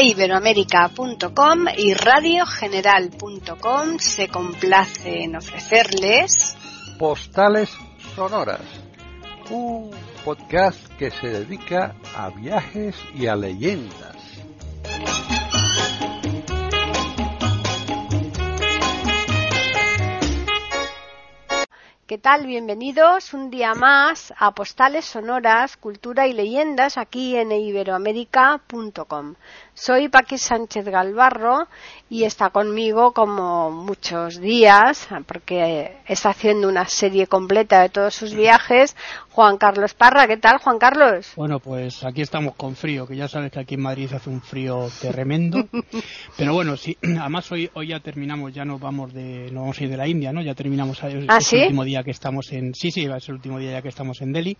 eiberoamerica.com y radiogeneral.com se complace en ofrecerles Postales Sonoras, un podcast que se dedica a viajes y a leyendas. ¿Qué tal? Bienvenidos un día más a Postales Sonoras, Cultura y Leyendas aquí en iberoamérica.com. Soy Paqui Sánchez Galvarro y está conmigo como muchos días, porque está haciendo una serie completa de todos sus viajes, Juan Carlos Parra. ¿Qué tal, Juan Carlos? Bueno, pues aquí estamos con frío, que ya sabes que aquí en Madrid hace un frío tremendo. Pero bueno, sí, además hoy, hoy ya terminamos, ya nos vamos de, no vamos a ir de la India, ¿no? Ya terminamos el ¿Ah, último día que estamos en, sí, sí, es el último día ya que estamos en Delhi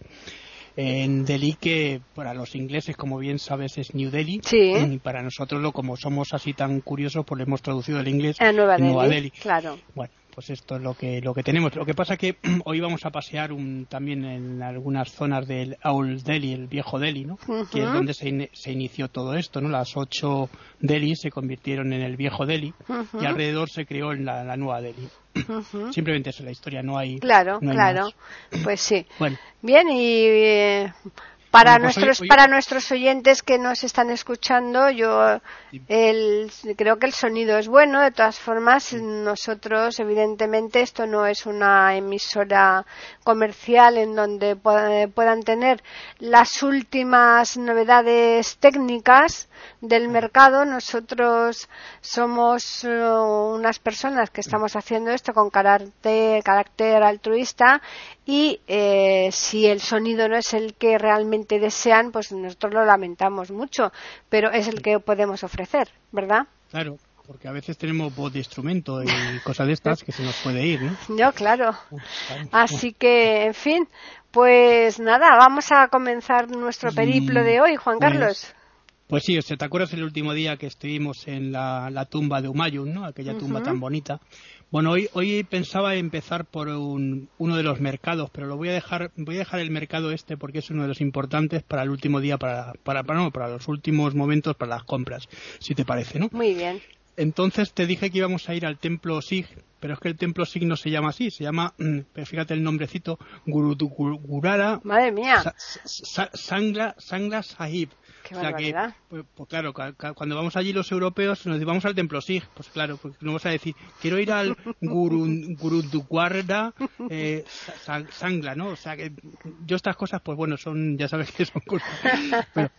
en Delhi que para los ingleses como bien sabes es New Delhi sí. y para nosotros lo como somos así tan curiosos pues le hemos traducido el inglés a Nueva, Nueva Delhi, Delhi. Claro. Bueno, pues esto es lo que lo que tenemos. Lo que pasa que hoy vamos a pasear un, también en algunas zonas del Old Delhi, el viejo Delhi, ¿no? Uh -huh. Que es donde se, in se, inició todo esto, ¿no? Las ocho Delhi se convirtieron en el viejo Delhi uh -huh. y alrededor se creó en la, la nueva Delhi. Uh -huh. Simplemente es la historia, no hay. Claro, no hay claro. Más. Pues sí. Bueno. Bien, y. Eh, para Bueno, pues nuestros hoy- hoy- para nuestros oyentes que nos están escuchando yo el, creo que el sonido es bueno de todas formas nosotros evidentemente esto no es una emisora comercial en donde puedan, tener las últimas novedades técnicas del mercado. Nosotros somos uh, unas personas que estamos haciendo esto con carácter, carácter altruista y eh, si el sonido no es el que realmente desean, pues nosotros lo lamentamos mucho, pero es el que podemos ofrecer, ¿verdad? Claro, porque a veces tenemos voz de instrumento y cosas de estas que se nos puede ir, ¿no? Yo, claro. Así que, en fin, pues nada, vamos a comenzar nuestro periplo de hoy, Juan Pues, Carlos. Pues sí, o sea, ¿te acuerdas el último día que estuvimos en la, la tumba de Humayun, ¿no? Aquella tumba tan bonita. Bueno, hoy, hoy pensaba empezar por un- uno de los mercados, pero lo voy a dejar, voy a dejar el mercado este porque es uno de los importantes para el último día, para, para, para, no, para los últimos momentos para las compras, si te parece, ¿no? Muy bien. Entonces te dije que íbamos a ir al templo Sikh, pero es que el templo Sikh no se llama así, se llama, mm, fíjate el nombrecito, Gurudugurara Madre mía, Sa- Sa- Sangla, Sangla Sahib. Qué O sea que, pues, pues claro, cuando vamos allí los europeos nos vamos al templo Sikh, pues claro, pues no vamos a decir, quiero ir al Guru- Gurudugwara eh, Sa- Sangla, ¿no? O sea que yo estas cosas, pues bueno, son, ya sabes que son cosas. pero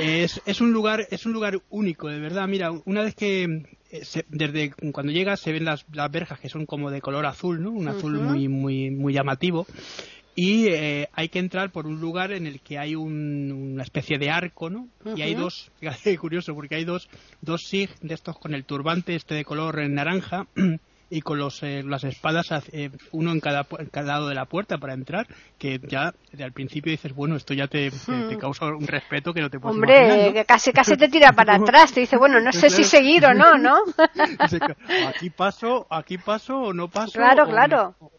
es, es un lugar, es un lugar único, de verdad. Mira, una vez que eh, se- desde cuando llegas se ven las, las verjas que son como de color azul, ¿no? Un azul muy, muy, muy llamativo y eh, hay que entrar por un lugar en el que hay un- una especie de arco, ¿no? Y hay dos, fíjate curioso, porque hay dos, dos sig de estos con el turbante este de color naranja y con los, eh, las espadas, eh, uno en cada, en cada lado de la puerta para entrar, que ya al principio dices, bueno, esto ya te, te, te causa un respeto que no te puedes imaginar, Hombre, ¿no? que casi casi te tira para atrás, te dice, bueno, no sé si seguir o no, ¿no? Aquí paso, aquí paso o no paso. Claro, o claro. o,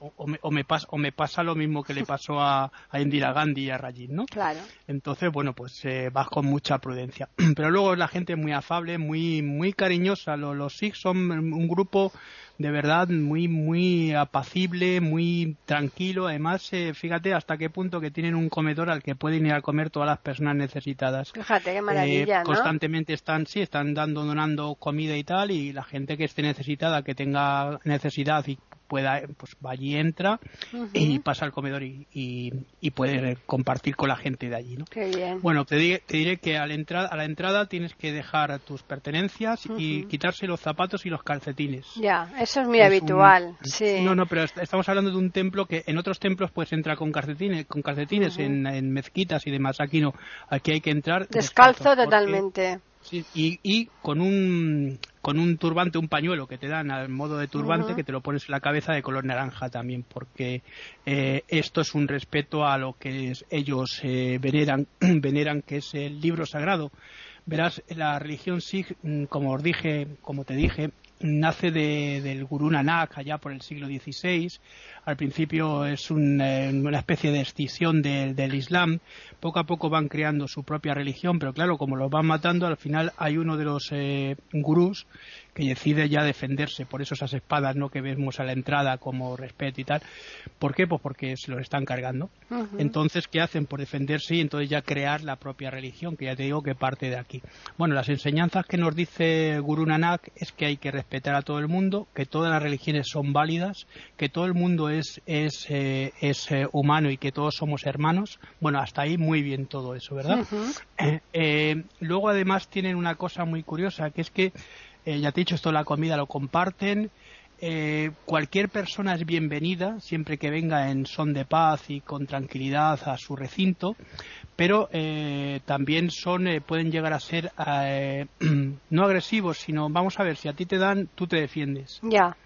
o- o me, o me pas- o me pasa lo mismo que le pasó a, a Indira Gandhi y a Rajiv, ¿no? Claro. Entonces, bueno, pues eh, vas con mucha prudencia. Pero luego la gente es muy afable, muy muy cariñosa. Los, los Sikhs son un grupo de verdad muy muy apacible, muy tranquilo. Además, eh, fíjate hasta qué punto que tienen un comedor al que pueden ir a comer todas las personas necesitadas. Fíjate qué Eh, maravilla, ¿no? constantemente están sí están dando donando comida y tal y la gente que esté necesitada que tenga necesidad y pueda pues va allí entra Ujú. y pasa al comedor y, y, y puede compartir con la gente de allí ¿no? Qué bien. bueno te diré, te diré que a la entrada a la entrada tienes que dejar tus pertenencias y quitarse los zapatos y los calcetines Ya, eso es muy es habitual, un- sí. No, no, pero est- estamos hablando de un templo que en otros templos pues entra con calcetines, con calcetines en, en mezquitas y demás. Aquí no, aquí hay que entrar Descalzo totalmente. sí, y, y con un con un turbante, un pañuelo que te dan al modo de turbante que te lo pones en la cabeza de color naranja también, porque eh, esto es un respeto a lo que es- ellos eh, veneran, veneran que es el libro sagrado. Verás, la religión Sikh, mm, como os dije, como te dije, nace de, del Gurú Nanak allá por el siglo XVI. Al principio es eh, una especie de extinción del Islam. Poco a poco van creando su propia religión, pero claro, como los van matando, al final hay uno de los eh, gurús que decide ya defenderse, por eso esas espadas no que vemos a la entrada como respeto y tal. ¿Por qué? Pues porque se los están cargando. Entonces, ¿qué hacen? Por defenderse y entonces ya crear la propia religión, que ya te digo que parte de aquí. Bueno, las enseñanzas que nos dice Guru Nanak es que hay que respetar a todo el mundo, que todas las religiones son válidas, que todo el mundo es, es, eh, es eh, humano y que todos somos hermanos. Bueno, hasta ahí muy bien todo eso, ¿verdad? Eh, luego además tienen una cosa muy curiosa, que es que eh, ya te he dicho, esto la comida lo comparten. Eh, cualquier persona es bienvenida siempre que venga en son de paz y con tranquilidad a su recinto, pero eh, también son pueden llegar a ser no agresivos, sino vamos a ver si a ti te dan, tú te defiendes. Ya.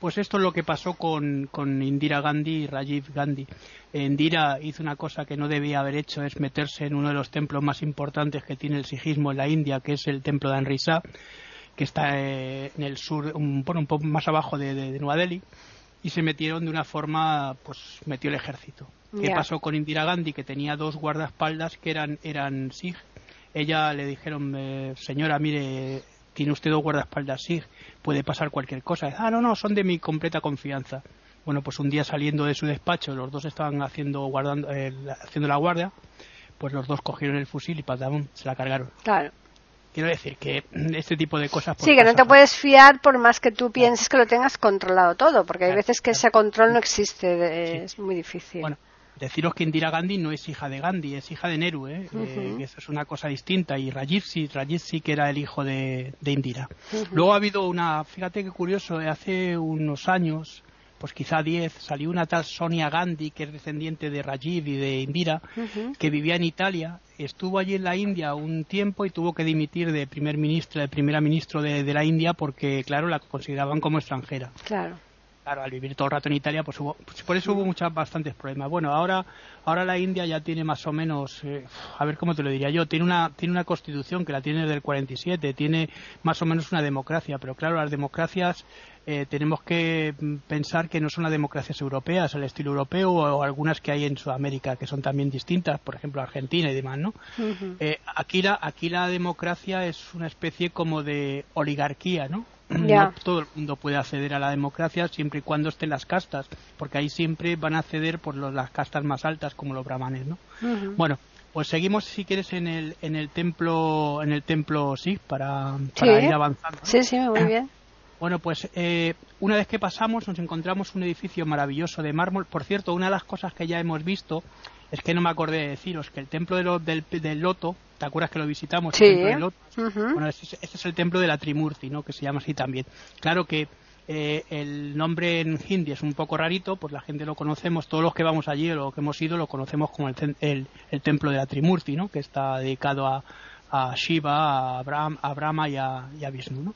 Pues esto es lo que pasó con, con Indira Gandhi y Rajiv Gandhi. Indira hizo una cosa que no debía haber hecho, es meterse en uno de los templos más importantes que tiene el sijismo en la India, que es el templo de Anrisa que está eh, en el sur, un, un poco más abajo de, de, Nueva Delhi, y se metieron de una forma, pues metió el ejército. ¿Qué pasó con Indira Gandhi? Que tenía dos guardaespaldas que eran, eran Sikh. Ella le dijeron, eh, señora, mire, tiene usted dos guardaespaldas Sikh, puede pasar cualquier cosa. Ah, no, no, son de mi completa confianza. Bueno, pues un día saliendo de su despacho, los dos estaban haciendo, guardando, eh, haciendo la guardia, pues los dos cogieron el fusil y patam, se la cargaron. Claro. Quiero decir que este tipo de cosas. Sí, que no te puedes fiar por más que tú pienses que lo tengas controlado todo, porque hay veces que ese control no existe, es muy difícil. Bueno, deciros que Indira Gandhi no es hija de Gandhi, es hija de Nehru, ¿eh? eh eso es una cosa distinta. Y Rajiv sí, Rajiv sí que era el hijo de, Indira. Luego ha habido una, fíjate qué curioso, hace unos años pues quizá 10, salió una tal Sonia Gandhi, que es descendiente de Rajiv y de Indira, que vivía en Italia, estuvo allí en la India un tiempo y tuvo que dimitir de primer ministro, de primera ministro de, de la India porque, claro, la consideraban como extranjera. Claro claro, al vivir todo el rato en Italia, pues, hubo, pues por eso hubo muchas, bastantes problemas. Bueno, ahora, ahora la India ya tiene más o menos, eh, a ver cómo te lo diría yo, tiene una, tiene una constitución que la tiene desde el 47, tiene más o menos una democracia, pero claro, las democracias eh, tenemos que pensar que no son las democracias europeas, al estilo europeo, o, algunas que hay en Sudamérica, que son también distintas, por ejemplo Argentina y demás, ¿no? Eh, aquí, la, aquí la democracia es una especie como de oligarquía, ¿no? No todo el mundo puede acceder a la democracia siempre y cuando estén las castas, porque ahí siempre van a acceder por las castas más altas como los brahmanes, ¿no? Bueno, pues seguimos si quieres en el en el templo en el templo sí para, ir avanzando. Sí, sí, muy bien. Bueno, pues eh, una vez que pasamos nos encontramos un edificio maravilloso de mármol. Por cierto, una de las cosas que ya hemos visto es que no me acordé de deciros que el templo del, del, Loto, ¿te acuerdas que lo visitamos? Sí. Bueno, este, es el templo de la Trimurti, ¿no? Que se llama así también. Claro que eh, el nombre en hindi es un poco rarito, pues la gente lo conocemos, todos los que vamos allí o los que hemos ido lo conocemos como el, el templo de la Trimurti, ¿no? Que está dedicado a, a Shiva, a, Abraham, a Brahma y a, y a Vishnu, ¿no?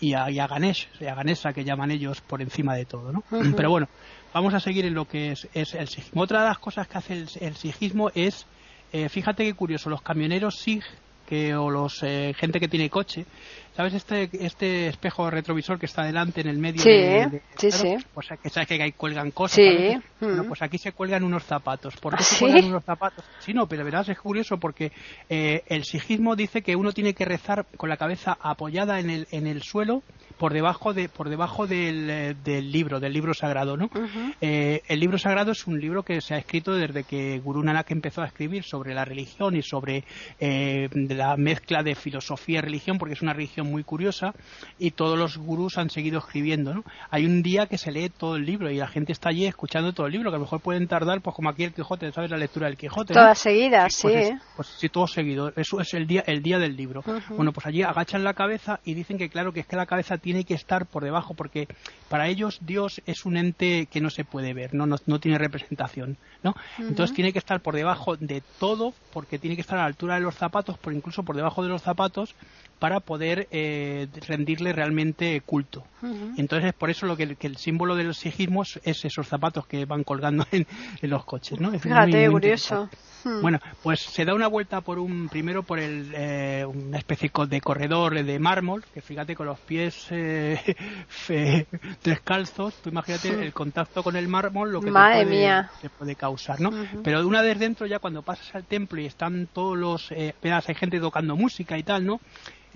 y, a, y, a, Ganesh, y a Ganesha que llaman ellos por encima de todo, ¿no? Pero bueno, vamos a seguir en lo que es, es el sijismo. Otra de las cosas que hace el, el sijismo es, eh, fíjate qué curioso, los camioneros sig que o los eh, gente que tiene coche sabes este este espejo retrovisor que está delante en el medio sí, de, sí, sí. pues que sabes que ahí cuelgan cosas sí. bueno, pues aquí se cuelgan unos zapatos ¿por qué se cuelgan unos zapatos? sí no pero verás es curioso porque eh, el sijismo dice que uno tiene que rezar con la cabeza apoyada en el en el suelo por debajo de por debajo del, eh, del libro del libro sagrado no eh, el libro sagrado es un libro que se ha escrito desde que Guru Nanak empezó a escribir sobre la religión y sobre eh, la mezcla de filosofía y religión porque es una religión muy curiosa y todos los gurús han seguido escribiendo no hay un día que se lee todo el libro y la gente está allí escuchando todo el libro que a lo mejor pueden tardar pues como aquí el Quijote sabes la lectura del Quijote todas seguidas sí, pues, pues, sí todo seguido eso es el día el día del libro. Bueno pues allí agachan la cabeza y dicen que claro que es que la cabeza tiene que estar por debajo porque para ellos Dios es un ente que no se puede ver, no, no, tiene representación, ¿no? Entonces tiene que estar por debajo de todo porque tiene que estar a la altura de los zapatos, por incluso por debajo de los zapatos para poder eh, rendirle realmente culto. Entonces, por eso lo que, el símbolo de los sijismos es esos zapatos que van colgando en, los coches, ¿no? Fíjate, curioso. Bueno, pues se da una vuelta por un primero por el, eh, una especie de corredor de mármol, que fíjate con los pies eh, descalzos, tú imagínate el contacto con el mármol, lo que te, puede, causar, ¿no? Pero una vez dentro, ya cuando pasas al templo y están todos los, eh, hay gente tocando música y tal, ¿no?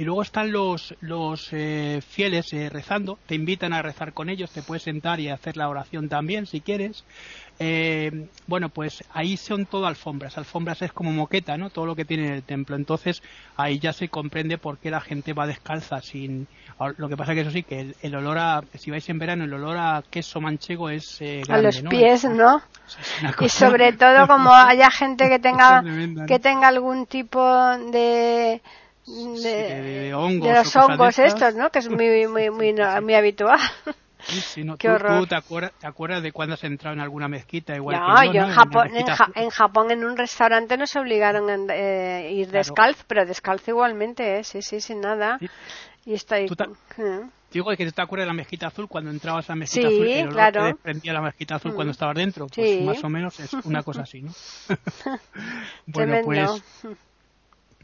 y luego están los, los eh, fieles eh, rezando, te invitan a rezar con ellos, te puedes sentar y hacer la oración también si quieres. Eh, bueno, pues ahí son todo alfombras, alfombras es como moqueta, ¿no? Todo lo que tiene en el templo. Entonces ahí ya se comprende por qué la gente va descalza sin... Lo que pasa que eso sí, que el, olor a, si vais en verano, el olor a queso manchego es... Grande, a los pies, ¿no? Y sobre todo como haya gente que tenga, que tenga algún tipo de de, los hongos estos, ¿no? Que es muy, muy, muy, muy habitual. Sí, no, Qué horror. te, acuerdas, de cuando has entrado en alguna mezquita? Igual no, yo, en, Japón, en, Japón en un restaurante nos obligaron a eh, ir descalzo, pero descalzo igualmente, ¿eh? sí, sí, sin nada. Y está ahí. ¿Eh? Digo que te acuerdas de la mezquita azul cuando entrabas a la mezquita azul, el olor claro. que desprendía la mezquita azul cuando mm. estabas dentro. Pues más o menos es una cosa así, ¿no? bueno, pues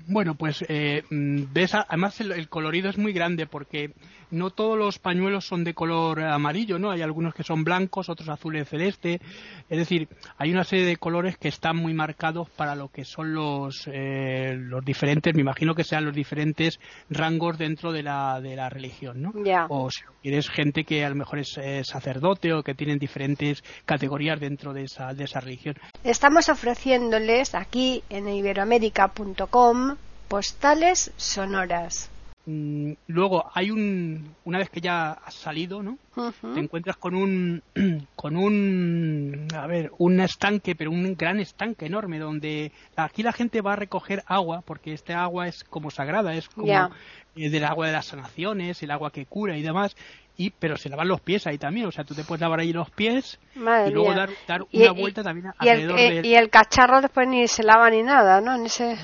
bueno, pues eh, mm, ves, además el, colorido es muy grande porque no todos los pañuelos son de color amarillo, ¿no? Hay algunos que son blancos, otros azules celeste. Es decir, hay una serie de colores que están muy marcados para lo que son los, eh, los diferentes, me imagino que sean los diferentes rangos dentro de la, de la religión, ¿no? O si eres gente que a lo mejor es sacerdote o que tienen diferentes categorías dentro de esa, de esa religión. Estamos ofreciéndoles aquí en iberoamérica.com postales sonoras. Mm, luego hay un una vez que ya has salido no te encuentras con un con un a ver un estanque pero un gran estanque enorme donde aquí la gente va a recoger agua porque este agua es como sagrada es como eh, del agua de las sanaciones el agua que cura y demás y pero se lavan los pies ahí también, o sea, tú te puedes lavar ahí los pies y luego dar, una vuelta también y alrededor el, Y el cacharro después ni se lava ni nada, ¿no? En ese...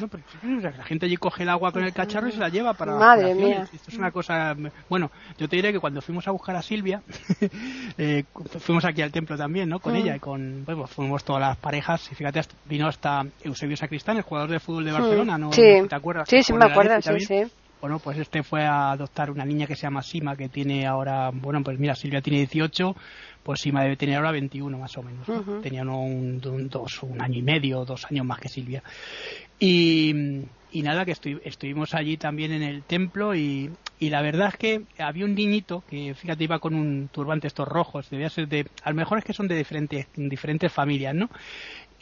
la gente allí coge el agua con el cacharro y se la lleva para... Madre mía. Esto es una cosa... Bueno, yo te diré que cuando fuimos a buscar a Silvia, eh, fuimos aquí al templo también, ¿no? Con mm. ella y con... Bueno, fuimos todas las parejas y fíjate, vino hasta Eusebio Sacristán, el jugador de fútbol de mm. Barcelona, ¿no? Sí. ¿Te acuerdas? Sí, sí me acuerdo, sí, sí. Bueno, pues este fue a adoptar una niña que se llama Sima, que tiene ahora, bueno, pues mira, Silvia tiene 18, pues Sima debe tener ahora 21 más o menos. Tenía un, dos, un año y medio, dos años más que Silvia. Y, nada, que estuvimos allí también en el templo y, y, la verdad es que había un niñito que, fíjate, iba con un turbante estos rojos, debía ser de, a lo mejor es que son de diferentes, diferentes familias, ¿no?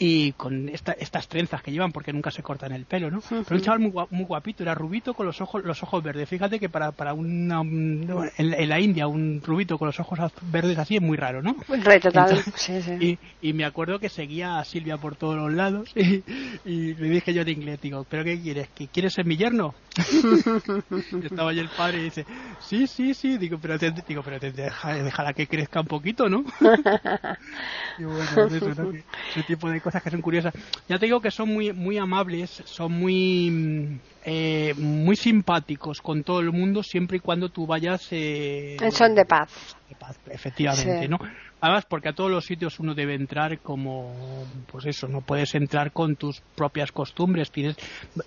Y con estas trenzas que llevan porque nunca se cortan el pelo, ¿no? Pero un chaval muy, muy, guapito, era rubito con los ojos los ojos verdes. Fíjate que para, para una, en, la India un rubito con los ojos verdes así es muy raro, ¿no? Muy raro, total. sí, sí. Y, y, me acuerdo que seguía a Silvia por todos los lados y, le dije yo en inglés, digo, ¿pero qué quieres? ¿Que quieres ser mi yerno? estaba allí el padre y dice, sí, sí, sí, digo, pero te, digo, pero te dejará que crezca un poquito, ¿no? y bueno, eso, ese tipo de cosas que son curiosas. Ya te digo que son muy, muy amables, son muy, eh, muy simpáticos con todo el mundo siempre y cuando tú vayas. Eh, en son de paz. De paz, efectivamente, ¿no? Además, porque a todos los sitios uno debe entrar como, pues eso, no puedes entrar con tus propias costumbres. Tienes,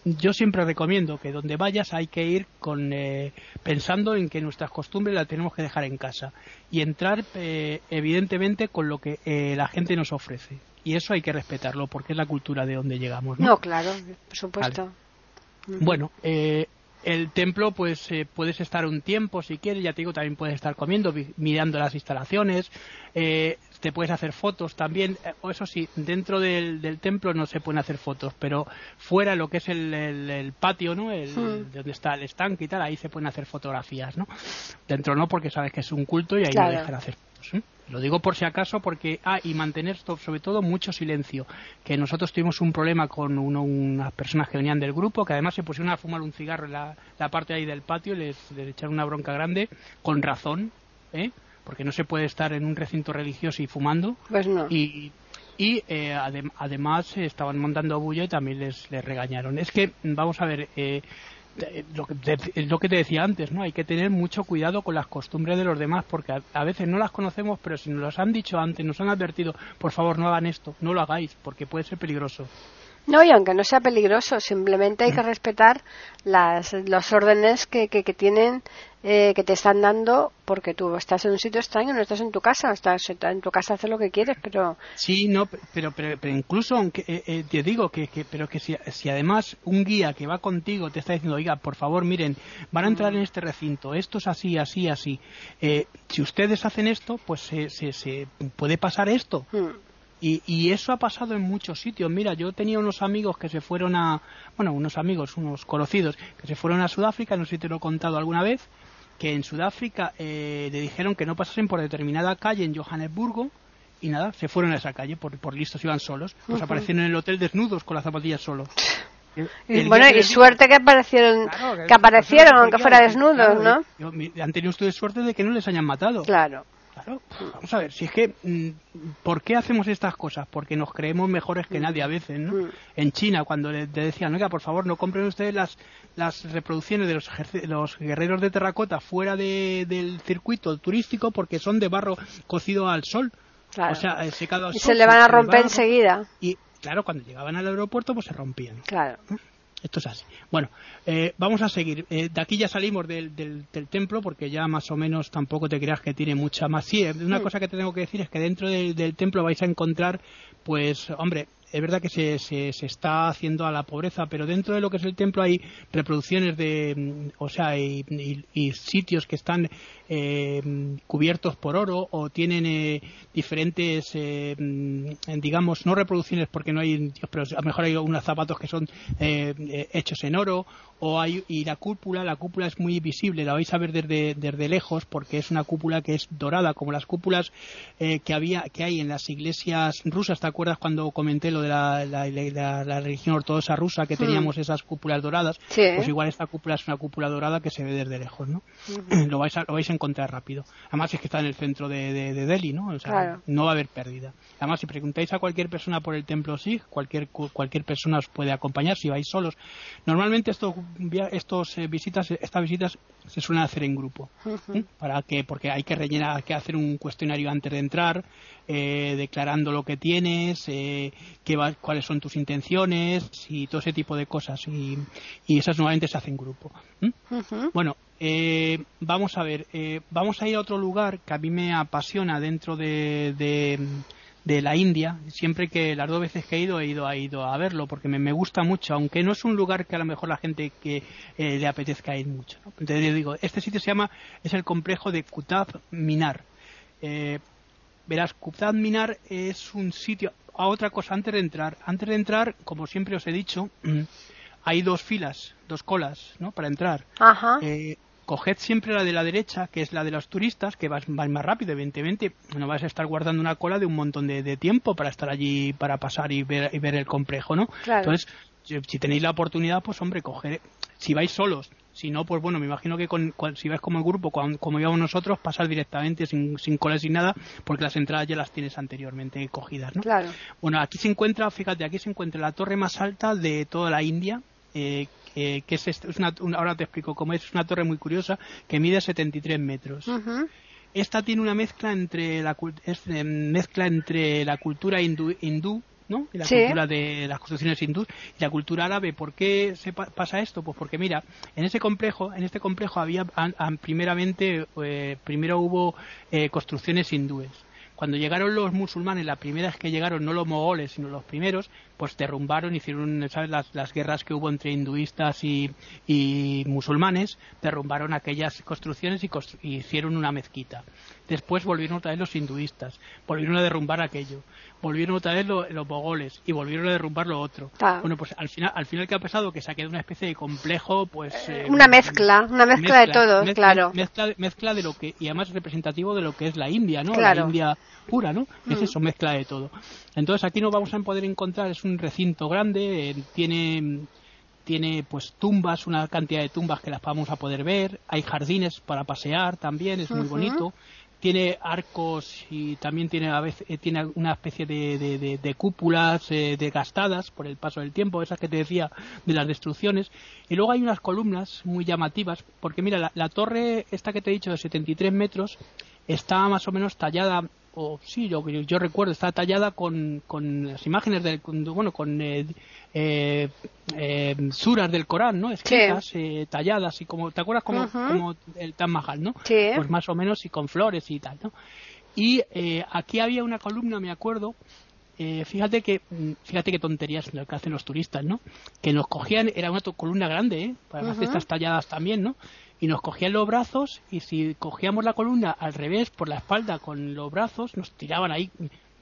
yo siempre recomiendo que donde vayas hay que ir con, eh, pensando en que nuestras costumbres las tenemos que dejar en casa y entrar, eh, evidentemente, con lo que eh, la gente nos ofrece y eso hay que respetarlo porque es la cultura de donde llegamos. No, no claro, por supuesto. Bueno, eh, el templo pues eh, puedes estar un tiempo si quieres, ya te digo, también puedes estar comiendo, mirando las instalaciones, eh, te puedes hacer fotos también, o eso sí, dentro del, templo no se pueden hacer fotos, pero fuera lo que es el, patio, ¿no? El, hmm. Donde está el estanque y tal, ahí se pueden hacer fotografías, ¿no? Dentro no, porque sabes que es un culto y ahí no dejan hacer fotos. Lo digo por si acaso porque, ah, y mantener sobre todo mucho silencio, que nosotros tuvimos un problema con unas personas que venían del grupo, que además se pusieron a fumar un cigarro en la, parte ahí del patio, les, les echaron una bronca grande, con razón, ¿eh? porque no se puede estar en un recinto religioso y fumando. Pues no. Y, y eh, además estaban montando bulla y también les, les regañaron. Es que, vamos a ver, eh, lo que, te, lo que te decía antes, ¿no? Hay que tener mucho cuidado con las costumbres de los demás porque a, veces no las conocemos, pero si nos las han dicho antes, nos han advertido, por favor no hagan esto, no lo hagáis porque puede ser peligroso. No, y aunque no sea peligroso, simplemente hay que mm. respetar las, los órdenes que, que, tienen eh, que te están dando porque tú estás en un sitio extraño, no estás en tu casa, estás en tu casa hacer lo que quieres, pero sí, no, pero pero, pero incluso aunque eh, eh, te digo que, que pero que si, si, además un guía que va contigo te está diciendo, oiga, por favor, miren, van a entrar en este recinto, esto es así, así, así. si ustedes hacen esto, pues se, se, se puede pasar esto. Hmm. Y, y, eso ha pasado en muchos sitios. Mira, yo tenía unos amigos que se fueron a, bueno, unos amigos, unos conocidos, que se fueron a Sudáfrica, no sé si te lo he contado alguna vez, que en Sudáfrica eh, le dijeron que no pasasen por determinada calle en Johannesburgo y nada, se fueron a esa calle, por, por listos iban solos, pues aparecieron en el hotel desnudos con las zapatillas solos. y, bueno, y suerte que aparecieron, que, aparecieron, aunque fuera desnudos, ¿no? Han tenido ustedes suerte de que no les hayan matado. Claro. Claro, vamos a ver, si es que, mm, ¿por qué hacemos estas cosas? Porque nos creemos mejores que nadie a veces, ¿no? Mm. En China, cuando le, decían, oiga, por favor, no compren ustedes las, las reproducciones de los, los guerreros de terracota fuera del circuito turístico porque son de barro cocido al sol. O sea, eh, secado al y sol. se le van a romper enseguida. Y claro, cuando llegaban al aeropuerto, pues se rompían. Claro. Esto es así. Bueno, eh, vamos a seguir. Eh, de aquí ya salimos del, del, templo porque ya más o menos tampoco te creas que tiene mucha más. Sí, una cosa que te tengo que decir es que dentro del templo vais a encontrar, pues, hombre, es verdad que se, se, se, está haciendo a la pobreza, pero dentro de lo que es el templo hay reproducciones de, mm, o sea, y, sitios que están eh, cubiertos por oro o tienen eh, diferentes, eh, mm, digamos, no reproducciones porque no hay, pero a lo mejor hay unos zapatos que son hechos en oro o hay, y la cúpula, la cúpula es muy visible, la vais a ver desde, desde lejos porque es una cúpula que es dorada, como las cúpulas que había, que hay en las iglesias rusas, ¿te acuerdas cuando comenté lo de la, la, religión ortodoxa rusa que hmm. teníamos esas cúpulas doradas, pues igual esta cúpula es una cúpula dorada que se ve desde lejos, ¿no? lo, vais a, lo vais a encontrar rápido. Además es que está en el centro de, de, Delhi, ¿no? O sea, no va a haber pérdida. Además, si preguntáis a cualquier persona por el templo Sikh, cualquier, cualquier persona os puede acompañar si vais solos. Normalmente estos, estos eh, visitas, estas visitas se suelen hacer en grupo. Para que, porque hay que rellenar, hay que hacer un cuestionario antes de entrar, eh, declarando lo que tienes, eh, cuáles son tus intenciones y todo ese tipo de cosas. Y, esas nuevamente se hacen en grupo. Bueno, eh, vamos a ver, eh, vamos a ir a otro lugar que a mí me apasiona dentro de, de, la India. Siempre que las dos veces que he ido, he ido, he ido a verlo porque me, gusta mucho, aunque no es un lugar que a lo mejor la gente que eh, le apetezca ir mucho. Entonces digo, este sitio se llama, es el complejo de Kutab Minar. verás, Kutab Minar es un sitio, a otra cosa antes de entrar. Antes de entrar, como siempre os he dicho, hay dos filas, dos colas, ¿no? Para entrar. Ajá. Eh, coged siempre la de la derecha, que es la de los turistas, que vas, más rápido, evidentemente. No vas a estar guardando una cola de un montón de, tiempo para estar allí, para pasar y ver, y ver el complejo, ¿no? Entonces, si tenéis la oportunidad, pues hombre, coger, si vais solos, si no, pues bueno, me imagino que con, si vais como el grupo, como íbamos nosotros, pasar directamente sin, sin cola, sin nada, porque las entradas ya las tienes anteriormente cogidas, ¿no? Claro. Bueno, aquí se encuentra, fíjate, aquí se encuentra la torre más alta de toda la India, eh, que es, es una, ahora te explico cómo es, una torre muy curiosa que mide 73 metros. Esta tiene una mezcla entre la eh, mezcla entre la cultura hindú, hindú ¿no? Y la cultura de las construcciones hindúes y la cultura árabe. ¿Por qué se pasa esto? Pues porque mira, en ese complejo, en este complejo había primeramente, eh, primero hubo eh, construcciones hindúes. Cuando llegaron los musulmanes, la primera vez que llegaron, no los mogoles, sino los primeros, pues derrumbaron, hicieron, ¿sabes? Las, las guerras que hubo entre hinduistas y, y musulmanes, derrumbaron aquellas construcciones y, hicieron una mezquita. Después volvieron otra vez los hinduistas, volvieron a derrumbar aquello, volvieron otra vez los mogoles y volvieron a derrumbar lo otro. Bueno, pues al final, al final que ha pasado, que se ha quedado una especie de complejo, pues... Eh, una mezcla, una mezcla, de todo, claro. Mezcla, mezcla de lo que, y además representativo de lo que es la India, ¿no? La India pura, ¿no? Es mm. eso, mezcla de todo. Entonces aquí no vamos a poder encontrar, es un recinto grande, eh, tiene tiene pues tumbas, una cantidad de tumbas que las vamos a poder ver, hay jardines para pasear también, es muy bonito, tiene arcos y también tiene a veces eh, tiene una especie de, de, cúpulas eh, desgastadas por el paso del tiempo, esas que te decía de las destrucciones, y luego hay unas columnas muy llamativas, porque mira, la, la torre esta que te he dicho de 73 metros está más o menos tallada o sí, yo, yo recuerdo, está tallada con, con las imágenes del, bueno, con eh, eh, eh, suras del Corán, ¿no? Escritas, eh, talladas y como, ¿te acuerdas como, como el Taj Mahal, ¿no? Sí. Pues más o menos y con flores y tal, ¿no? Y eh, aquí había una columna, me acuerdo, eh, fíjate que mm, fíjate qué tonterías lo que hacen los turistas, ¿no? Que nos cogían, era una columna grande, ¿eh? Para hacer estas talladas también, ¿no? Y nos cogían los brazos y si cogíamos la columna al revés por la espalda con los brazos, nos tiraban ahí.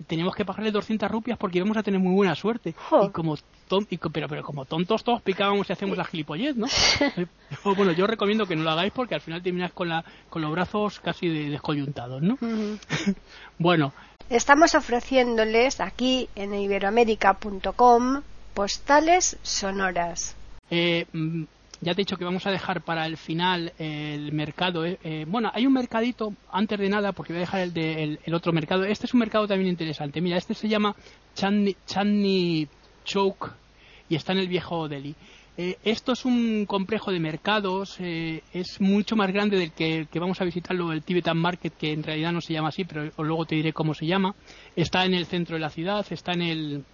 Teníamos que pagarle 200 rupias porque íbamos a tener muy buena suerte. Y como ton- y pero, pero como tontos todos picábamos y hacíamos la gilipollez, ¿no? Bueno, yo recomiendo que no lo hagáis porque al final terminas con, la, con los brazos casi de- descoyuntados, ¿no? Bueno, Estamos ofreciéndoles aquí en iberoamérica.com postales sonoras. Eh, mm, ya te he dicho que vamos a dejar para el final el mercado. eh, eh, bueno, hay un mercadito, antes de nada, porque voy a dejar el, de, el, otro mercado. Este es un mercado también interesante. Mira, este se llama Chandni, Chandni Chowk y está en el viejo Delhi. Eh, esto es un complejo de mercados, eh, es mucho más grande del que, que vamos a visitarlo, el Tibetan Market, que en realidad no se llama así, pero luego te diré cómo se llama. Está en el centro de la ciudad, está en el,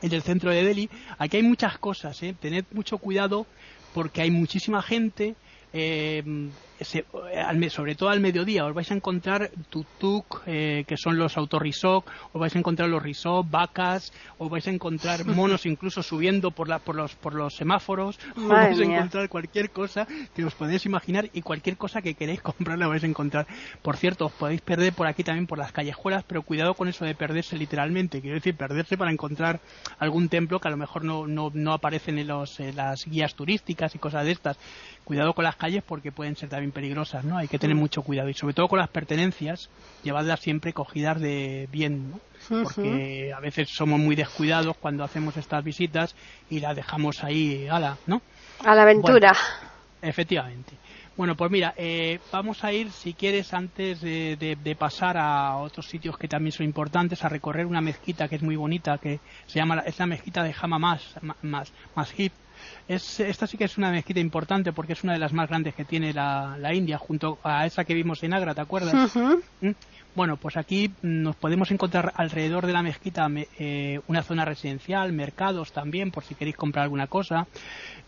en el centro de Delhi. Aquí hay muchas cosas, ¿eh? tened mucho cuidado porque hay muchísima gente. eh, se- al me- sobre todo al mediodía os vais a encontrar tuk-tuk, eh, que son los autorrisok, os vais a encontrar los risok, vacas, os vais a encontrar monos incluso subiendo por, la, por, los, por los semáforos, os vais a encontrar cualquier cosa que os podéis imaginar y cualquier cosa que queréis comprar la vais a encontrar. Por cierto, os podéis perder por aquí también por las callejuelas, pero cuidado con eso de perderse literalmente, quiero decir, perderse para encontrar algún templo que a lo mejor no, no, no aparecen en, los, en las guías turísticas y cosas de estas. Cuidado con las calles porque pueden ser también peligrosas, ¿no? Hay que tener mucho cuidado y sobre todo con las pertenencias, llevadlas siempre cogidas de bien, ¿no? Porque a veces somos muy descuidados cuando hacemos estas visitas y las dejamos ahí, ala, ¿no? A la aventura. Efectivamente. Bueno, pues mira, eh, vamos a ir, si quieres, antes de, de- de pasar a otros sitios que también son importantes, a recorrer una mezquita que es muy bonita, que se llama, la- es la mezquita de Hama Mas, Ma- Mas, Masjid. Es, esta sí que es una mezquita importante porque es una de las más grandes que tiene la, la India, junto a esa que vimos en Agra, ¿te acuerdas? ¿Mm? Bueno, pues aquí nos podemos encontrar alrededor de la mezquita me- eh, una zona residencial, mercados también, por si queréis comprar alguna cosa.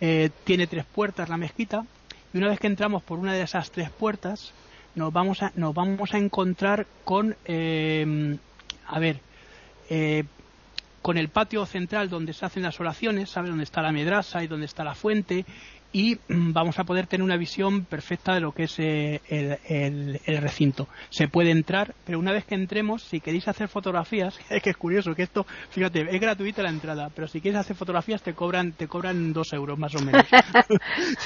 Eh, tiene tres puertas la mezquita y una vez que entramos por una de esas tres puertas nos vamos a, nos vamos a encontrar con, eh, a ver, eh, con el patio central donde se hacen las oraciones, ¿sabes? Donde está la medrasa y donde está la fuente. Y mm, vamos a poder tener una visión perfecta de lo que es eh, el, el- el recinto. Se puede entrar, pero una vez que entremos, si queréis hacer fotografías, es que es curioso que esto, fíjate, es gratuita la entrada, pero si quieres hacer fotografías te cobran, te cobran dos euros más o menos.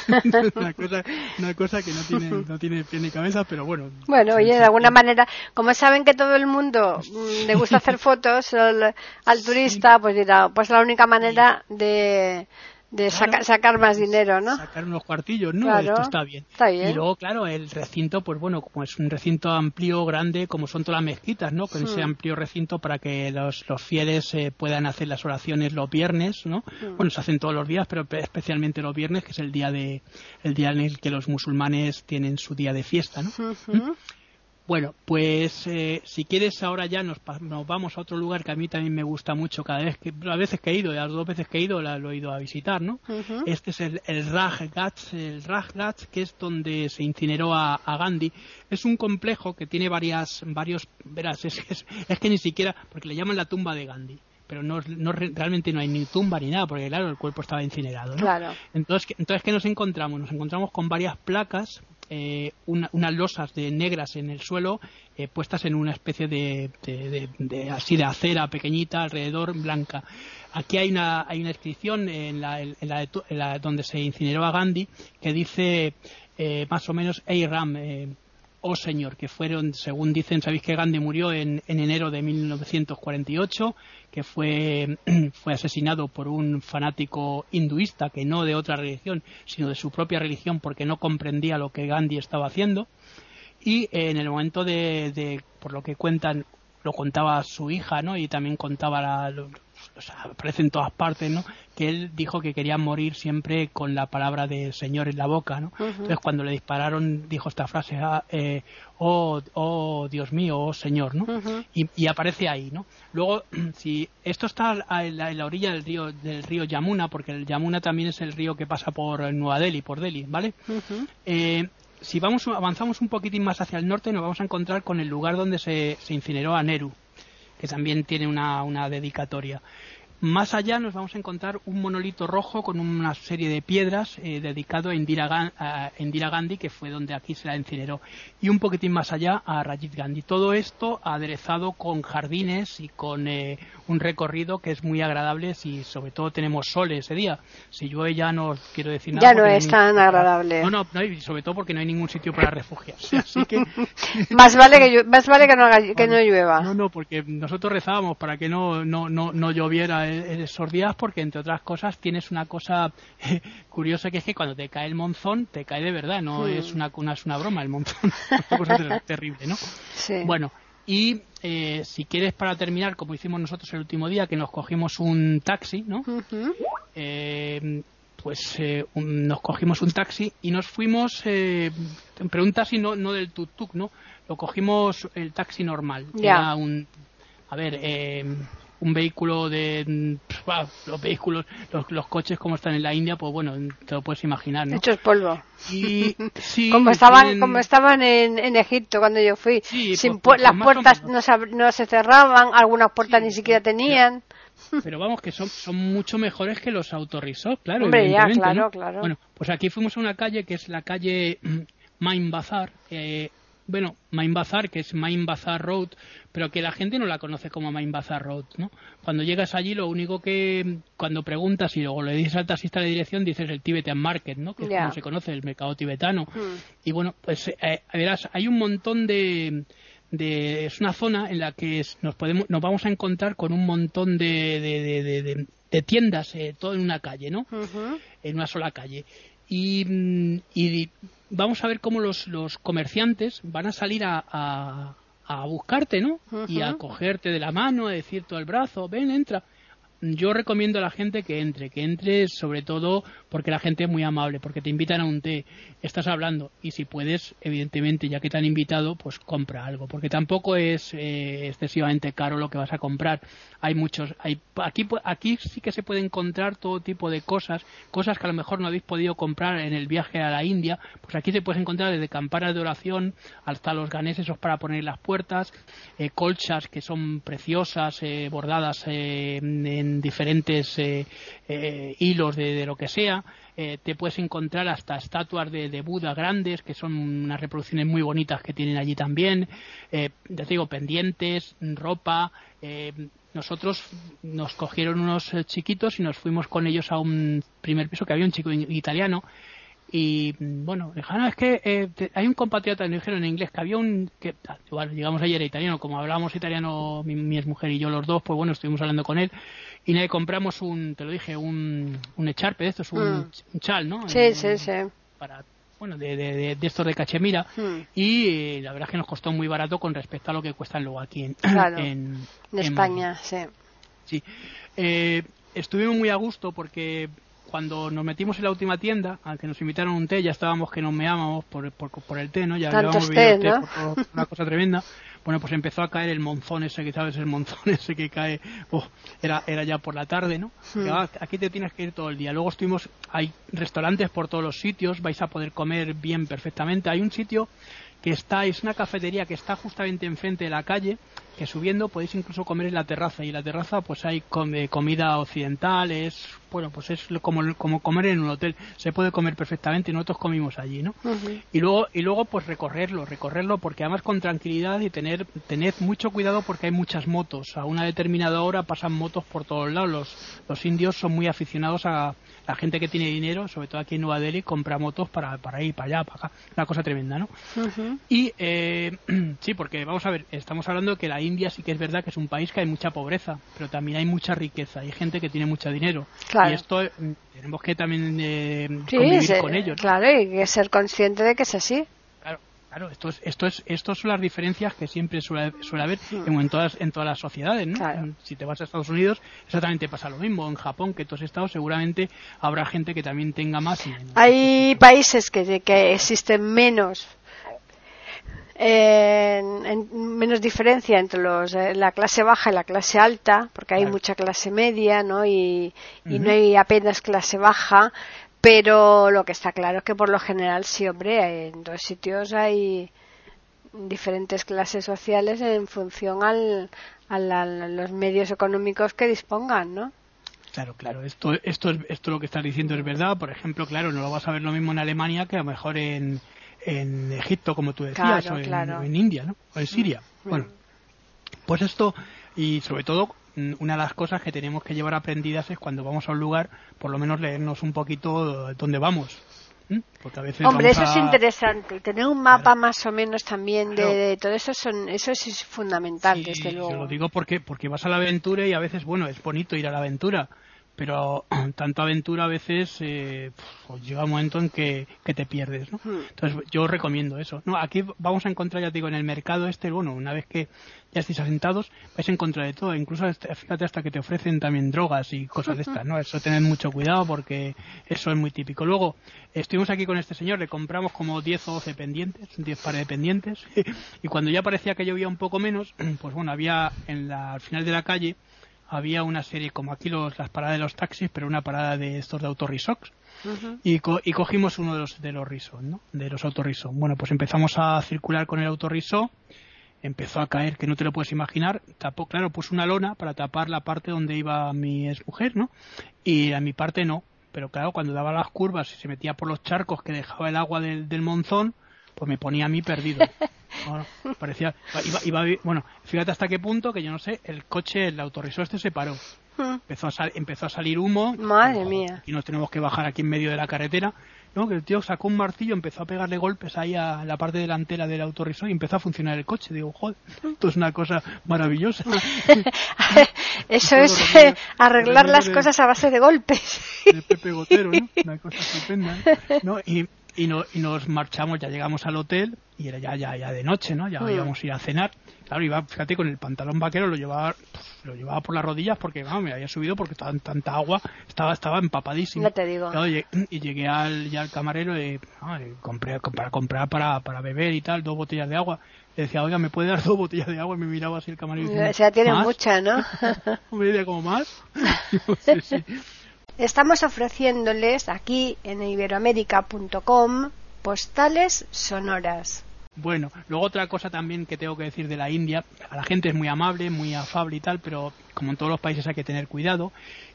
una, cosa, una cosa que no tiene, no tiene pie ni cabeza, pero bueno. Bueno, oye, de alguna manera, como saben que todo el mundo mm, le gusta hacer fotos al, al turista, pues dirá, pues la única manera de, de saca- sacar más dinero, ¿no? sacar unos cuartillos, ¿no? Claro, Esto está bien. está bien. Y luego, claro, el recinto, pues bueno, como es un recinto amplio, grande, como son todas las mezquitas, ¿no? Con Hmm. ese amplio recinto para que los, los fieles eh, puedan hacer las oraciones los viernes, ¿no? Hmm. Bueno, se hacen todos los días, pero pe- especialmente los viernes, que es el día de el día en el que los musulmanes tienen su día de fiesta, ¿no? Bueno, pues eh, si quieres ahora ya nos, nos vamos a otro lugar que a mí también me gusta mucho cada vez que las veces que he ido, las dos veces que he ido la, lo he ido a visitar, ¿no? Este es el, el el Rajghat que es donde se incineró a, a Gandhi. Es un complejo que tiene varias, varios, verás, es, es, es que ni siquiera, porque le llaman la tumba de Gandhi, pero no, no re- realmente no hay ni tumba ni nada, porque claro, el cuerpo estaba incinerado, ¿no? Claro. Entonces, ¿qué- entonces, ¿qué nos encontramos? Nos encontramos con varias placas, eh, una- unas losas de negras en el suelo, eh, puestas en una especie de, de- de- así de acera pequeñita alrededor blanca. Aquí hay una, hay una inscripción en la, en la en la donde se incineró a Gandhi que dice eh, más o menos Ey Ram, eh, oh señor, que fueron, según dicen, sabéis que Gandhi murió en, en enero de 1948, que fue, fue asesinado por un fanático hinduista, que no de otra religión, sino de su propia religión, porque no comprendía lo que Gandhi estaba haciendo. Y eh, en el momento de, de, por lo que cuentan, lo contaba su hija, ¿no? Y también contaba la- aparece en todas partes, ¿no? Que él dijo que quería morir siempre con la palabra de Señor en la boca, ¿no? Entonces cuando le dispararon dijo esta frase, ah, eh, oh, oh, Dios mío, oh Señor, ¿no? y, aparece ahí, ¿no? Luego, si esto está en la, orilla del río del río Yamuna, porque el Yamuna también es el río que pasa por Nueva Delhi, por Delhi, ¿vale? eh, si vamos avanzamos un poquitín más hacia el norte, nos vamos a encontrar con el lugar donde se, se incineró a Nehru que también tiene una, una dedicatoria. Más allá nos vamos a encontrar un monolito rojo con una serie de piedras eh, dedicado a Indira, Gandhi, que fue donde aquí se la incineró. Y un poquitín más allá a Rajiv Gandhi. Todo esto aderezado con jardines y con eh, un recorrido que es muy agradable y sobre todo tenemos sol ese día. Si llueve ya no quiero decir nada. Ya no es tan agradable. No, no, sobre todo porque no hay ningún sitio para refugiarse. Así que... más vale que, más vale que, no, que no llueva. No, no, porque nosotros rezábamos para que no, no, no, no lloviera días porque entre otras cosas tienes una cosa curiosa que es que cuando te cae el monzón te cae de verdad, no es una, una, es una broma el monzón, es terrible, ¿no? Bueno, y eh, si quieres para terminar, como hicimos nosotros el último día, que nos cogimos un taxi, ¿no? Eh, pues eh, nos cogimos un taxi y nos fuimos, eh, pero un taxi no, no del tuk-tuk, ¿no? Lo cogimos el taxi normal. Era un, a ver, eh, un vehículo de los vehículos los, coches como están en la India pues bueno te lo puedes imaginar ¿no? hechos polvo. Y sí, como estaban como estaban en, en, Egipto cuando yo fui Sin pues, las puertas no se, no se, cerraban algunas puertas ni siquiera tenían. Pero vamos que son, son mucho mejores que los autorrisos claro Hombre, ya, claro, claro. bueno pues aquí fuimos a una calle que es la calle Main Bazar eh, bueno, Main Bazar, que es Main Bazar Road, pero que la gente no la conoce como Main Bazar Road, ¿no? Cuando llegas allí, lo único que, cuando preguntas y luego le dices al taxista de dirección, dices el Tibetan Market, ¿no? Que es como se conoce, el mercado tibetano. Hmm. Y bueno, pues eh, verás, hay un montón de, de, es una zona en la que nos podemos, nos vamos a encontrar con un montón de, de, de tiendas, eh, todo en una calle, ¿no? En una sola calle. Y, mm, y vamos a ver cómo los, los comerciantes van a salir a, a, a buscarte, ¿no? Y a cogerte de la mano, a decir todo el brazo, ven, entra yo recomiendo a la gente que entre, que entre sobre todo porque la gente es muy amable, porque te invitan a un té, estás hablando y si puedes, evidentemente, ya que te han invitado, pues compra algo, porque tampoco es eh, excesivamente caro lo que vas a comprar. Hay muchos, hay, aquí, aquí sí que se puede encontrar todo tipo de cosas, cosas que a lo mejor no habéis podido comprar en el viaje a la India, pues aquí se puede encontrar desde campanas de oración hasta los ganeses para poner las puertas, eh, colchas que son preciosas, eh, bordadas en diferentes eh, eh, hilos de, lo que sea. Eh, te puedes encontrar hasta estatuas de, Buda grandes, que son unas reproducciones muy bonitas que tienen allí también. ya te digo, pendientes, ropa. nosotros nos cogieron unos chiquitos y nos fuimos con ellos a un primer piso que había un chico italiano y bueno, dijeron, es que eh, hay un compatriota, me dijeron en inglés que había un. que bueno, llegamos ayer a italiano, como hablábamos italiano, mi, mi mujer y yo los dos, pues bueno, estuvimos hablando con él y le compramos un, te lo dije, un, un echarpe de estos, un, mm. un chal, ¿no? Sí, sí, sí. Para, bueno, de, de, de, estos de cachemira mm. y eh, la verdad es que nos costó muy barato con respecto a lo que cuestan luego aquí en, en, España, sí. Sí. Eh, estuvimos muy a gusto porque cuando nos metimos en la última tienda, al que nos invitaron un té, ya estábamos que nos meábamos por, por, por el té, ¿no? Ya habíamos bebido té, una cosa tremenda. Bueno, pues empezó a caer el monzón ese, que sabes, el monzón ese que cae, oh, era, era ya por la tarde, ¿no? Ah, aquí te tienes que ir todo el día. Luego estuvimos, hay restaurantes por todos los sitios, vais a poder comer bien perfectamente. Hay un sitio que está, es una cafetería que está justamente enfrente de la calle, que subiendo podéis incluso comer en la terraza y en la terraza pues hay comida occidental, es bueno pues es como, como comer en un hotel, se puede comer perfectamente y nosotros comimos allí, ¿no? Y luego y luego pues recorrerlo, recorrerlo porque además con tranquilidad y tener tened mucho cuidado porque hay muchas motos, a una determinada hora pasan motos por todos lados, los, los indios son muy aficionados a la gente que tiene dinero, sobre todo aquí en Nueva Delhi, compra motos para, para ir para allá, para acá. Una cosa tremenda, ¿no? Y eh, sí, porque vamos a ver, estamos hablando que la India sí que es verdad que es un país que hay mucha pobreza, pero también hay mucha riqueza, hay gente que tiene mucho dinero. Y esto mm, tenemos que también eh, convivir con ellos. Claro, y que ser consciente de que es así. Claro. Claro, esto es, esto es, estos son las diferencias que siempre suele, suele haber en, todas, en todas las sociedades, ¿no? Si te vas a Estados Unidos, exactamente pasa lo mismo. En Japón, que todos estados, seguramente habrá gente que también tenga más. Hay países que, que existen menos en, menos diferencia entre los, eh, la clase baja y la clase alta, porque hay mucha clase media, ¿no? Y, no hay apenas clase baja, pero lo que está claro es que por lo general sí, hombre, en dos sitios hay diferentes clases sociales en función al, a los medios económicos que dispongan, ¿no? Claro, claro. Esto, esto, esto lo que estás diciendo es verdad. Por ejemplo, claro, no lo vas a ver lo mismo en Alemania que a lo mejor en, en Egipto, como tú decías, o, en, India, ¿no? O en Siria. Mm. Bueno, pues esto, y sobre todo, mm, una de las cosas que tenemos que llevar aprendidas es cuando vamos a un lugar, por lo menos leernos un poquito dónde vamos. Porque a veces Hombre, eso es interesante. Tener un mapa más o menos también de, todo eso, son, eso es fundamental, desde luego. lo digo porque, porque vas a la aventura y a veces, bueno, es bonito ir a la aventura, pero tanto aventura a veces eh, pues llega un momento en que, te pierdes, ¿no? Hmm. Entonces yo recomiendo eso. No, aquí vamos a encontrar, ya te digo, en el mercado este, bueno, una vez que ya estéis asentados, vais a encontrar de todo, incluso fíjate hasta que te ofrecen también drogas y cosas de estas, ¿no? Eso tened mucho cuidado porque eso es muy típico. Luego, estuvimos aquí con este señor, le compramos como 10 o 12 pendientes, 10 pares de pendientes, y cuando ya parecía que llovía un poco menos, pues bueno, había en la, al final de la calle, había una serie como aquí los, las paradas de los taxis, pero una parada de estos de autorrisox. y, y, cogimos uno de los de los risos, ¿no? De los autorrisos. Bueno, pues empezamos a circular con el autorriso, empezó a caer, que no te lo puedes imaginar. Tapó, claro, puse una lona para tapar la parte donde iba mi exmujer, ¿no? Y a mi parte no. Pero claro, cuando daba las curvas y se metía por los charcos que dejaba el agua del, del monzón, pues me ponía a mí perdido. parecía, iba, bueno, fíjate hasta qué punto que yo no sé, el coche, el autorrisor este se paró. Hmm. Empezó a, empezó a salir humo. Madre mía. Y nos tenemos que bajar aquí en medio de la carretera. ¿no? Que el tío sacó un martillo, empezó a pegarle golpes ahí a la parte delantera del autorrisor y empezó a funcionar el coche. Digo, joder, esto es una cosa maravillosa. Eso es arreglar las cosas a base de golpes. De Pepe Gotero, ¿no? Una cosa estupenda. ¿no? Y, y, no, y nos marchamos, ya llegamos al hotel y era ya, ya, ya de noche, ¿no? Ya mm. íbamos a ir a cenar. Claro, iba, fíjate, con el pantalón vaquero lo llevaba, lo llevaba por las rodillas porque me había subido porque estaba en tanta agua, estaba, estaba empapadísimo. Ya te digo. y, llegué al, ya al camarero y, compré, para comprar para, para beber y tal, dos botellas de agua. Le decía, oiga, ¿me puede dar dos botellas de agua? Y me miraba así el camarero. Y o sea, tiene mucha, ¿no? me decía, como más? sí, sí. Estamos ofreciéndoles aquí en iberoamérica.com postales sonoras. Bueno, luego otra cosa también que tengo que decir de la India, a la gente es muy amable, muy afable y tal, pero como en todos los países hay que tener cuidado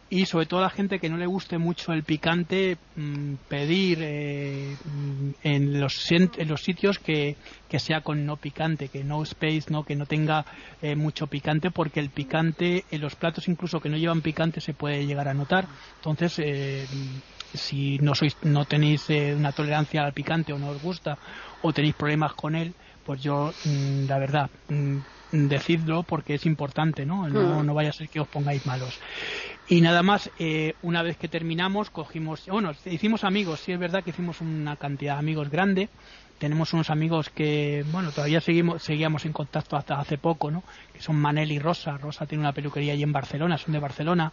y sobre todo a la gente que no le guste mucho el picante mm, pedir eh, mm, en, los, en los sitios que, que, sea con no picante que no space no que no tenga eh, mucho picante porque el picante en los platos incluso que no llevan picante se puede llegar a notar. Entonces eh, si no sois no tenéis una tolerancia al picante o no os gusta o tenéis problemas con él pues yo mm, la verdad decidlo porque es importante no no, no vaya a ser que os pongáis malos y nada más, eh, una vez que terminamos, cogimos, bueno, hicimos amigos, sí es verdad que hicimos una cantidad de amigos grande. Tenemos unos amigos que, bueno, todavía seguimos, seguíamos en contacto hasta hace poco, ¿no? Que son Manel y Rosa. Rosa tiene una peluquería allí en Barcelona, son de Barcelona.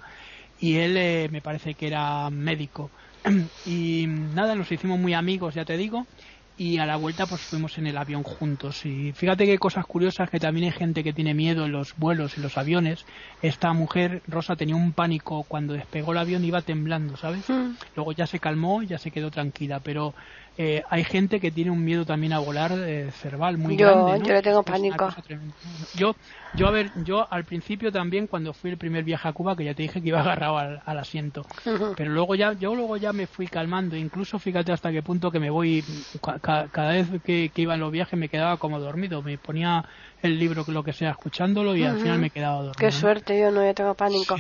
Y él eh, me parece que era médico. y nada, nos hicimos muy amigos, ya te digo y a la vuelta pues fuimos en el avión juntos. Y fíjate qué cosas curiosas que también hay gente que tiene miedo en los vuelos y los aviones. Esta mujer Rosa tenía un pánico cuando despegó el avión iba temblando sabes mm. luego ya se calmó ya se quedó tranquila. Pero eh, hay gente que tiene un miedo también a volar eh, cerval muy grande. Yo le tengo pánico. Yo, yo, a ver, yo al principio también cuando fui el primer viaje a Cuba, que ya te dije que iba agarrado al, asiento, pero luego ya, yo luego ya me fui calmando, incluso fíjate hasta qué punto que me voy, cada vez que, iba en los viajes me quedaba como dormido, me ponía el libro, lo que sea, escuchándolo y al final me quedaba dormido. Qué suerte, yo no, yo tengo pánico.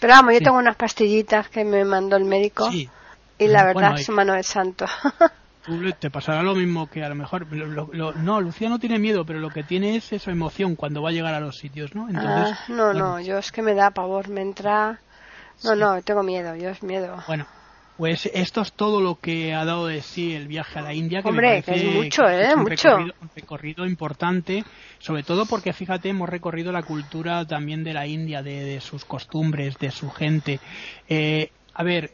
Pero vamos, yo tengo unas pastillitas que me mandó el médico. Y la verdad es mano de santo. te pasará lo mismo que a lo mejor. no, Lucía no tiene miedo, pero lo que tiene es esa emoción cuando va a llegar a los sitios, ¿no? Entonces, ah, no, no, yo es que me da pavor, me entra. No, no, tengo miedo, yo es miedo. Bueno, Pues esto es todo lo que ha dado de sí el viaje a la India, que Hombre, me parece que es mucho, ¿eh? un mucho. Recorrido, un recorrido importante, sobre todo porque, fíjate, hemos recorrido la cultura también de la India, de, de sus costumbres, de su gente. Eh, a ver,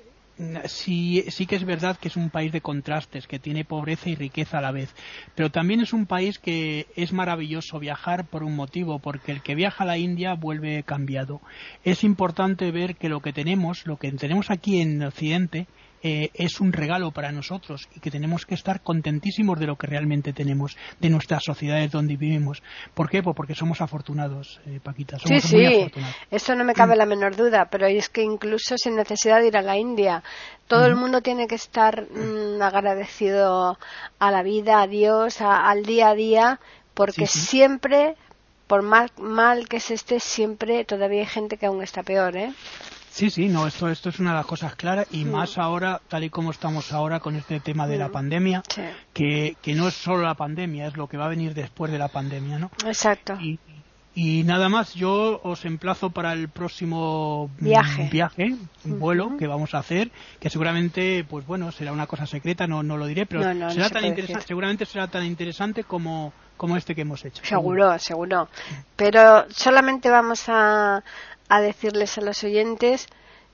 sí, sí que es verdad que es un país de contrastes, que tiene pobreza y riqueza a la vez, pero también es un país que es maravilloso viajar por un motivo, porque el que viaja a la India vuelve cambiado. Es importante ver que lo que tenemos, lo que tenemos aquí en Occidente, eh, es un regalo para nosotros y que tenemos que estar contentísimos de lo que realmente tenemos, de nuestras sociedades donde vivimos. ¿Por qué? Pues porque somos afortunados, eh, Paquita. Somos sí, muy sí, afortunados. eso no me cabe la menor duda, pero es que incluso sin necesidad de ir a la India, todo el mundo tiene que estar mm, agradecido a la vida, a Dios, a- al día a día, porque Sí, sí. siempre, por más mal que se esté, siempre todavía hay gente que aún está peor, ¿eh? Sí, sí, no, esto, esto es una de las cosas claras y Mm. más ahora, tal y como estamos ahora con este tema de la Mm. pandemia, Sí, que, que no es solo la pandemia, es lo que va a venir después de la pandemia, ¿no? exacto. Y, y nada más, yo os emplazo para el próximo mm, Viaje. viaje, vuelo que vamos a hacer, que seguramente, pues bueno, será una cosa secreta, no, no lo diré, pero No, no, no será se tan interesante, seguramente será tan interesante como, como este que hemos hecho. Seguro, seguro. Pero solamente vamos a, a decirles a los oyentes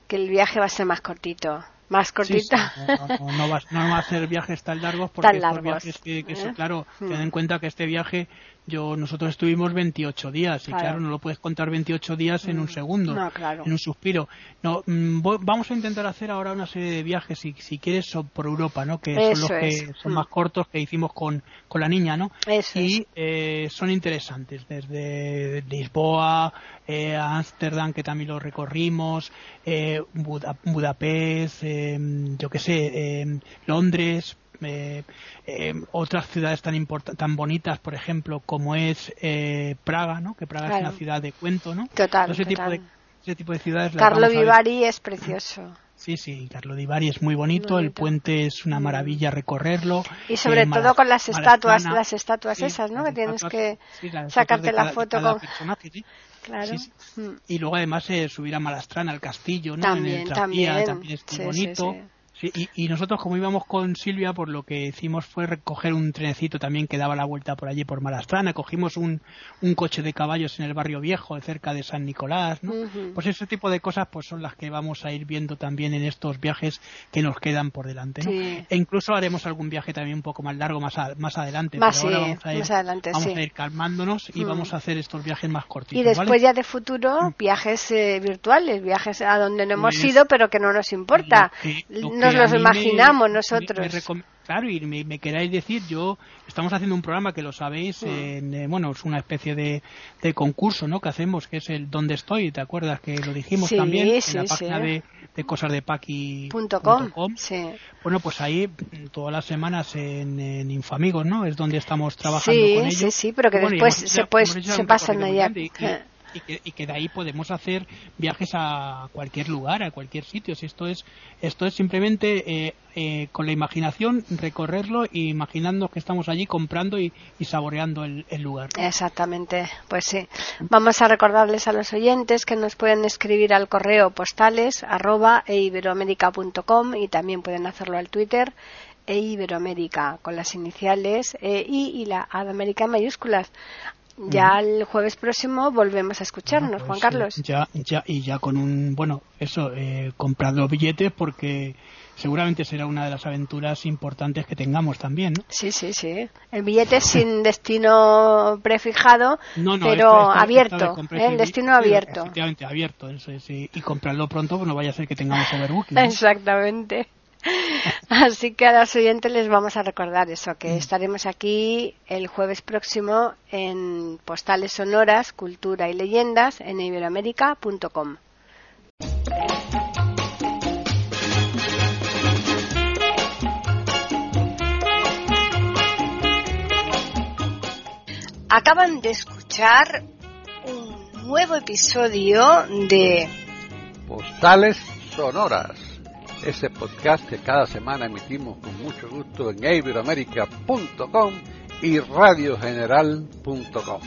que el viaje va a ser más cortito. Más Sí, cortito. sí, no, no, no va, no va a ser viajes tan largos porque Tan estos largos, viajes que, que ¿eh? claro, Mm. ten en cuenta que este viaje yo nosotros estuvimos 28 días y Claro. no lo puedes contar 28 días en un Mm. segundo, No, claro. en un suspiro. No, mm, vamos a intentar hacer ahora una serie de viajes si, si quieres por Europa, ¿no? Que Eso son los que son Mm. más cortos que hicimos con, con la niña, ¿no? Eso y es. eh, son interesantes desde Lisboa eh, a Ámsterdam que también lo recorrimos eh, Buda- Budapest eh, yo que sé eh, Londres eh, eh, otras ciudades tan tan bonitas por ejemplo como es eh, Praga no que Praga es una ciudad de cuento no Total, ese tipo de ese tipo de ciudades Carlo. Vivari es precioso. Sí, sí, Carlo Di Bari es muy bonito, el puente es una maravilla recorrerlo. Y sobre eh, todo con las estatuas, las estatuas sí, esas, ¿no? Que tienes que sí, sacarte la cada- foto con... personaje, sí. Claro. Mm. Y luego además eh, subir a Malastrana, al castillo, ¿no? en También, el tranvía, también. también es muy bonito. Sí. Y, y nosotros como íbamos con Silvia, por lo que hicimos fue recoger un trenecito también que daba la vuelta por allí por Malastrana, cogimos un, un coche de caballos en el barrio viejo, cerca de San Nicolás, ¿no? Pues ese tipo de cosas pues son las que vamos a ir viendo también en estos viajes que nos quedan por delante, ¿no? Sí. E incluso haremos algún viaje también un poco más largo más, a- más adelante, Más, pero ahora vamos a ir, más adelante, vamos a ir calmándonos y Mm. vamos a hacer estos viajes más cortitos, Y después ¿vale? ya de futuro, viajes eh, virtuales, viajes a donde no hemos ido, pero que no nos importa. Lo que- lo nos que a los imaginamos me- nosotros. me claro, y me, queráis decir, yo estamos haciendo un programa que lo sabéis, Mm. en, eh, bueno, es una especie de, de concurso, ¿no? Que hacemos, que es el ¿Dónde estoy? ¿Te acuerdas que lo dijimos Sí, también sí, en la página sí. de, de. Bueno, pues ahí todas las semanas en, en Infamigos, ¿no? Es donde estamos trabajando Sí, con ellos. sí, sí, pero que Bueno, después hemos se pues- se pasan allá. y-. y que, y que de ahí podemos hacer viajes a cualquier lugar, a cualquier sitio. Si esto es, esto es simplemente eh, eh, con la imaginación recorrerlo y imaginando que estamos allí comprando y, saboreando el, el lugar. Exactamente, pues sí. Vamos a recordarles a los oyentes que nos pueden escribir al correo postales arroba eiberoamerica.com y también pueden hacerlo al Twitter e Iberoamérica con las iniciales e I y la A en mayúsculas. Ya el jueves próximo volvemos a escucharnos, Pues, Juan eh, Carlos. ya, ya, y ya con un, bueno, eso, eh, comprad los billetes porque seguramente será una de las aventuras importantes que tengamos también, ¿no? Sí, sí, sí. El billete sin destino prefijado, No, no, pero abierto. ¿eh? El bi- destino sí, abierto. Efectivamente, abierto. Eso es, y, comprarlo pronto, pues no vaya a ser que tengamos overbooking. Exactamente. Así que a los oyentes les vamos a recordar eso, que Mm. estaremos aquí el jueves próximo en Postales Sonoras, Cultura y Leyendas en iberoamérica.com. Acaban de escuchar un nuevo episodio de Postales Sonoras. Ese podcast que cada semana emitimos con mucho gusto en iberoamerica.com y radiogeneral.com.